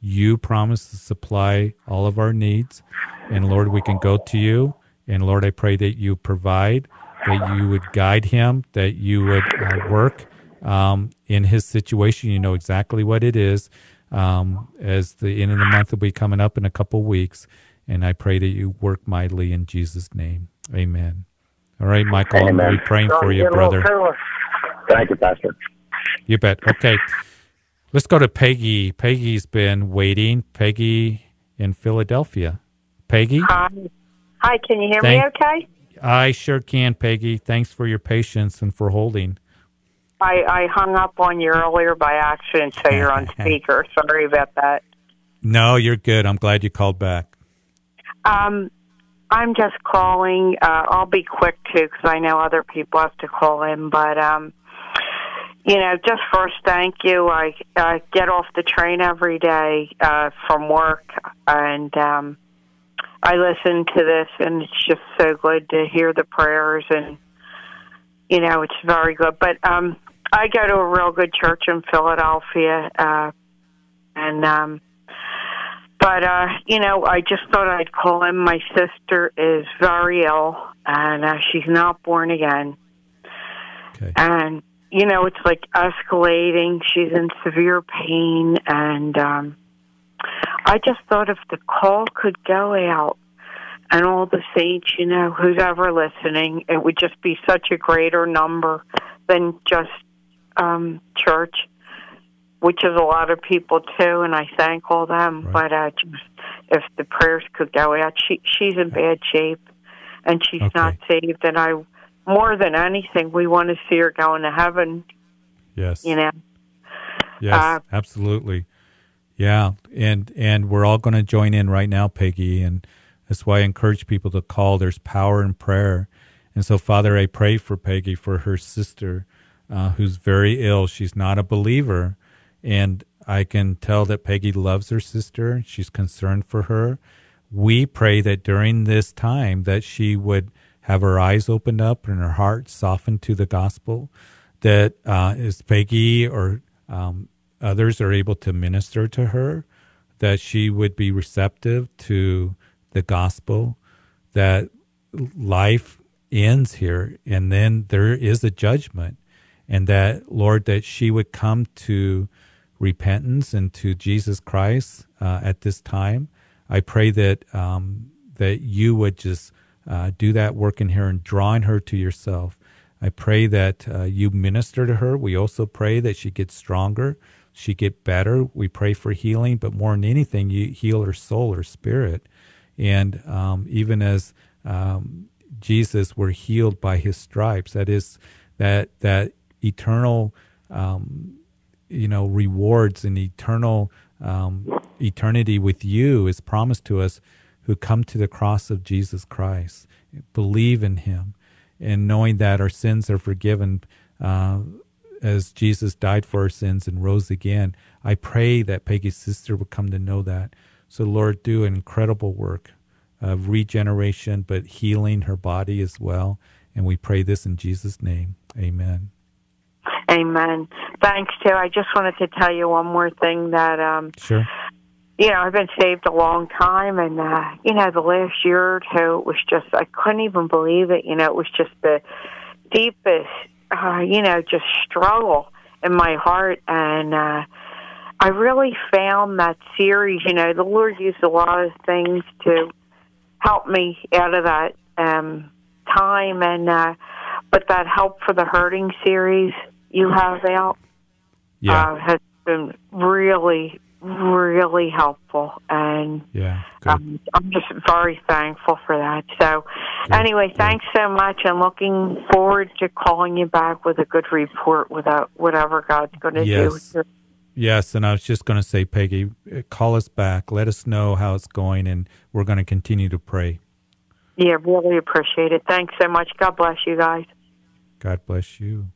You promise to supply all of our needs. And Lord, we can go to you. And Lord, I pray that you provide, that you would guide him, that you would uh, work um, in his situation. You know exactly what it is. Um, as the end of the month will be coming up in a couple weeks. And I pray that you work mightily in Jesus' name. Amen. All right, Michael, Amen. I'm be praying for you, brother. Thank you, Pastor. You bet. Okay. Let's go to Peggy. Peggy's been waiting. Peggy in Philadelphia. Peggy? Hi. Hi, can you hear Thank, me okay? I sure can, Peggy. Thanks for your patience and for holding. I, I hung up on you earlier by accident, so you're on speaker. Sorry about that. No, you're good. I'm glad you called back. Um, I'm just calling. Uh, I'll be quick too, because I know other people have to call in. But um, you know, just first thank you. I uh, get off the train every day uh, from work, and um, I listen to this, and it's just so good to hear the prayers, and you know, it's very good. But um, I go to a real good church in Philadelphia, uh, and um, but uh, you know, I just thought I'd call in. My sister is very ill, and uh, she's not born again. Okay. And you know, it's like escalating. She's in severe pain, and um, I just thought if the call could go out and all the saints, you know, who's ever listening, it would just be such a greater number than just um, church, which is a lot of people too, and I thank all them. Right. But uh, if the prayers could go out, she she's in bad shape, and she's okay. not saved, and I more than anything, we want to see her going to heaven. Yes. You know. Yes, uh, absolutely. Yeah, and and we're all going to join in right now, Peggy, and that's why I encourage people to call. There's power in prayer, and so Father, I pray for Peggy for her sister, uh, who's very ill. She's not a believer, and I can tell that Peggy loves her sister. She's concerned for her. We pray that during this time that she would have her eyes opened up and her heart softened to the gospel, that uh, as Peggy or um, others are able to minister to her, that she would be receptive to the gospel, that life ends here and then there is a judgment, and that, Lord, that she would come to repentance and to Jesus Christ uh, at this time. I pray that um, that you would just uh, do that work in her and drawing her to yourself. I pray that uh, you minister to her. We also pray that she gets stronger, she get better. We pray for healing, but more than anything, you heal her soul, her spirit, And um, even as um, Jesus were healed by his stripes, that is, that, that eternal, um, you know, rewards and eternal um, eternity with you is promised to us who come to the cross of Jesus Christ, believe in him, and knowing that our sins are forgiven uh, as Jesus died for our sins and rose again. I pray that Peggy's sister would come to know that. So, Lord, do an incredible work of regeneration, but healing her body as well. And we pray this in Jesus' name. Amen. Amen. Thanks, too. I just wanted to tell you one more thing that, um, sure. You know, I've been saved a long time, and uh, you know, the last year or two, it was just I couldn't even believe it. You know, it was just the deepest, uh, you know, just struggle in my heart, and uh, I really found that series. You know, the Lord used a lot of things to help me out of that um, time, and uh, but that help for the hurting series you have out yeah. uh, has been really, really helpful, and yeah, um, I'm just very thankful for that. So, good. anyway, thanks so much, and looking forward to calling you back with a good report without whatever God's going to yes. do. Yes, and I was just going to say, Peggy, call us back. Let us know how it's going, and we're going to continue to pray. Yeah, really appreciate it. Thanks so much. God bless you guys. God bless you.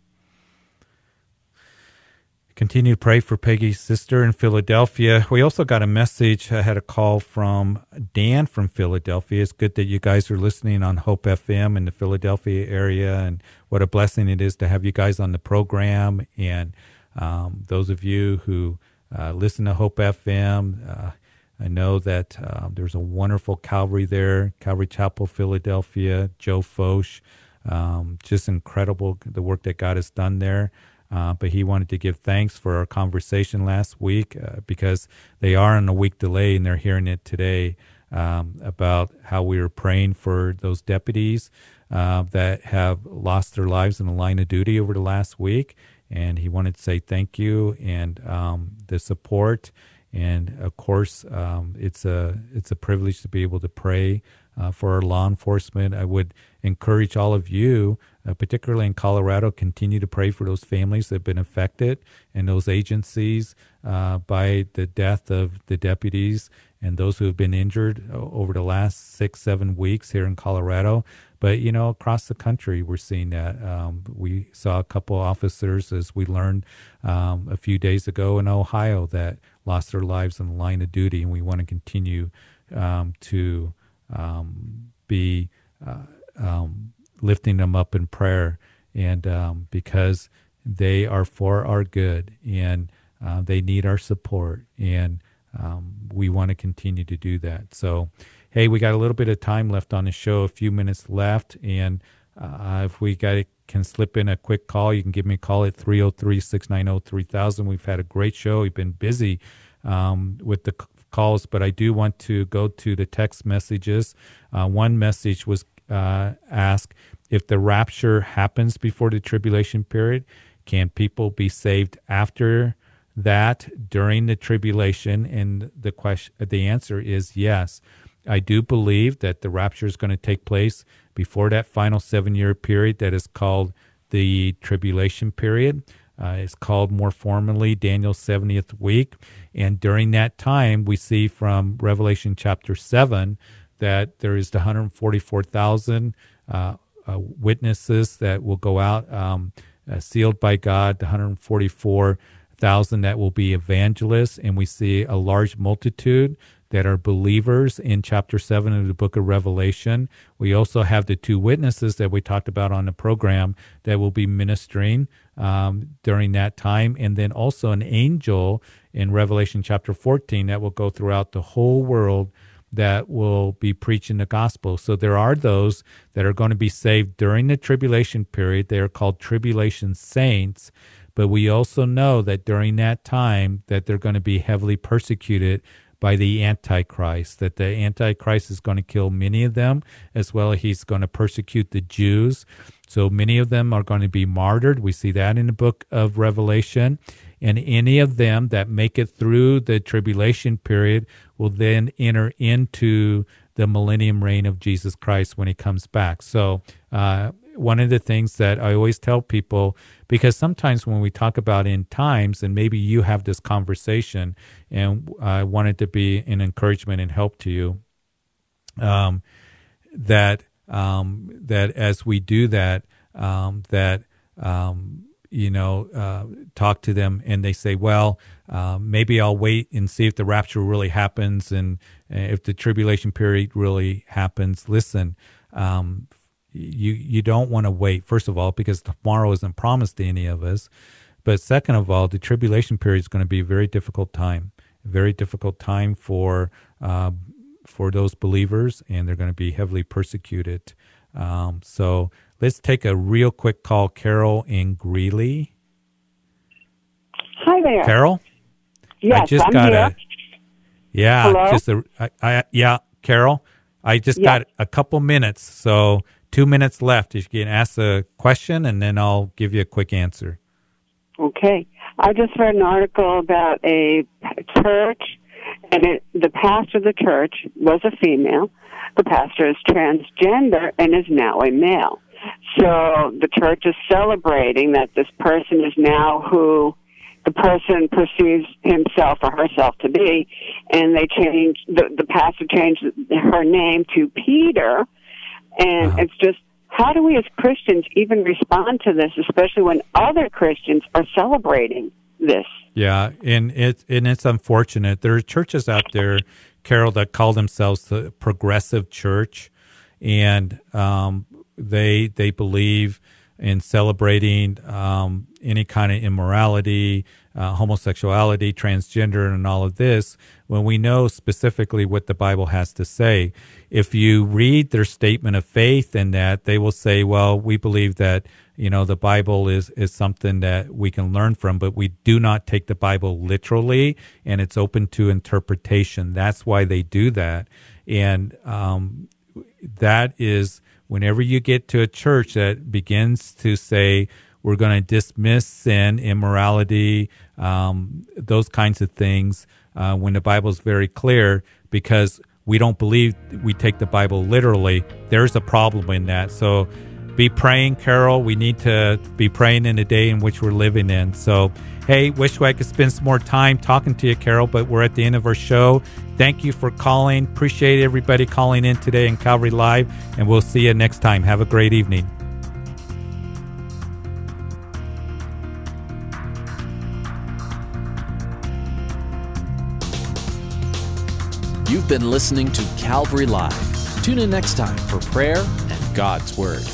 Continue to pray for Peggy's sister in Philadelphia. We also got a message. I had a call from Dan from Philadelphia. It's good that you guys are listening on Hope FM in the Philadelphia area, and what a blessing it is to have you guys on the program. And um, those of you who uh, listen to Hope FM, uh, I know that uh, there's a wonderful Calvary there, Calvary Chapel, Philadelphia, Joe Focht. Um, just incredible the work that God has done there. Uh, but he wanted to give thanks for our conversation last week uh, because they are on a week delay and they're hearing it today um, about how we were praying for those deputies uh, that have lost their lives in the line of duty over the last week. And he wanted to say thank you and um, the support. And of course, um, it's a it's a privilege to be able to pray uh, for our law enforcement. I would encourage all of you, uh, particularly in Colorado, continue to pray for those families that have been affected and those agencies uh, by the death of the deputies and those who have been injured uh, over the last six, seven weeks here in Colorado. But, you know, across the country, we're seeing that. Um, we saw a couple officers, as we learned um, a few days ago in Ohio, that lost their lives in the line of duty. And we want to continue um, to um, be uh, um, lifting them up in prayer, and um, because they are for our good and uh, they need our support, and um, we want to continue to do that. So, hey, we got a little bit of time left on the show, a few minutes left, and uh, if we got can slip in a quick call, you can give me a call at 303 690 3000. We've had a great show. We've been busy um, with the calls, but I do want to go to the text messages. Uh, one message was uh, asked if the rapture happens before the tribulation period, can people be saved after that during the tribulation? And the question, the answer is yes. I do believe that the rapture is going to take place before that final seven year period that is called the tribulation period. Uh, it's called more formally Daniel's 70th week. And during that time, we see from Revelation chapter 7 that there is the 144,000 uh, uh, witnesses that will go out um, uh, sealed by God, the 144,000 that will be evangelists. And we see a large multitude that are believers in chapter 7 of the book of Revelation. We also have the two witnesses that we talked about on the program that will be ministering um, during that time, and then also an angel in Revelation chapter 14 that will go throughout the whole world that will be preaching the gospel. So there are those that are going to be saved during the tribulation period. They are called tribulation saints. But we also know that during that time that they're going to be heavily persecuted by the Antichrist, that the Antichrist is going to kill many of them, as well as he's going to persecute the Jews. So many of them are going to be martyred. We see that in the book of Revelation. And any of them that make it through the tribulation period will then enter into the millennium reign of Jesus Christ when he comes back. So, uh, one of the things that I always tell people, because sometimes when we talk about end times, and maybe you have this conversation, and I wanted to be an encouragement and help to you, um, that um, that as we do that, um, that um, you know, uh, talk to them, and they say, well, uh, maybe I'll wait and see if the rapture really happens, and uh, if the tribulation period really happens. Listen, um, you you don't want to wait. First of all, because tomorrow isn't promised to any of us. But second of all, the tribulation period is going to be a very difficult time, a very difficult time for uh, for those believers, and they're going to be heavily persecuted. Um, so let's take a real quick call. Carol in Greeley. Hi there, Carol. Yes, I just I'm got here. a. Yeah, Hello? just a. I, I yeah, Carol. I just Yes. got a couple minutes, so two minutes left. If you can ask a question, and then I'll give you a quick answer. Okay. I just read an article about a church, and it, the pastor of the church was a female. The pastor is transgender and is now a male. So the church is celebrating that this person is now who the person perceives himself or herself to be, and they change the the pastor changed her name to Peter, and it's just how do we as Christians even respond to this, especially when other Christians are celebrating this? Yeah, and it's and it's unfortunate. There are churches out there, Carol, that call themselves the progressive church, and um, they they believe in celebrating um, any kind of immorality, uh, homosexuality, transgender, and all of this. When we know specifically what the Bible has to say, if you read their statement of faith in that, they will say, "Well, we believe that." you know the bible is is something that we can learn from but we do not take the bible literally and it's open to interpretation that's why they do that and um, that is whenever you get to a church that begins to say we're going to dismiss sin immorality um, those kinds of things uh, when the bible is very clear because we don't believe we take the bible literally there's a problem in that so be praying, Carol. We need to be praying in the day in which we're living in. So, hey, wish I could spend some more time talking to you, Carol, but we're at the end of our show. Thank you for calling. Appreciate everybody calling in today in Calvary Live, and we'll see you next time. Have a great evening. You've been listening to Calvary Live. Tune in next time for prayer and God's Word.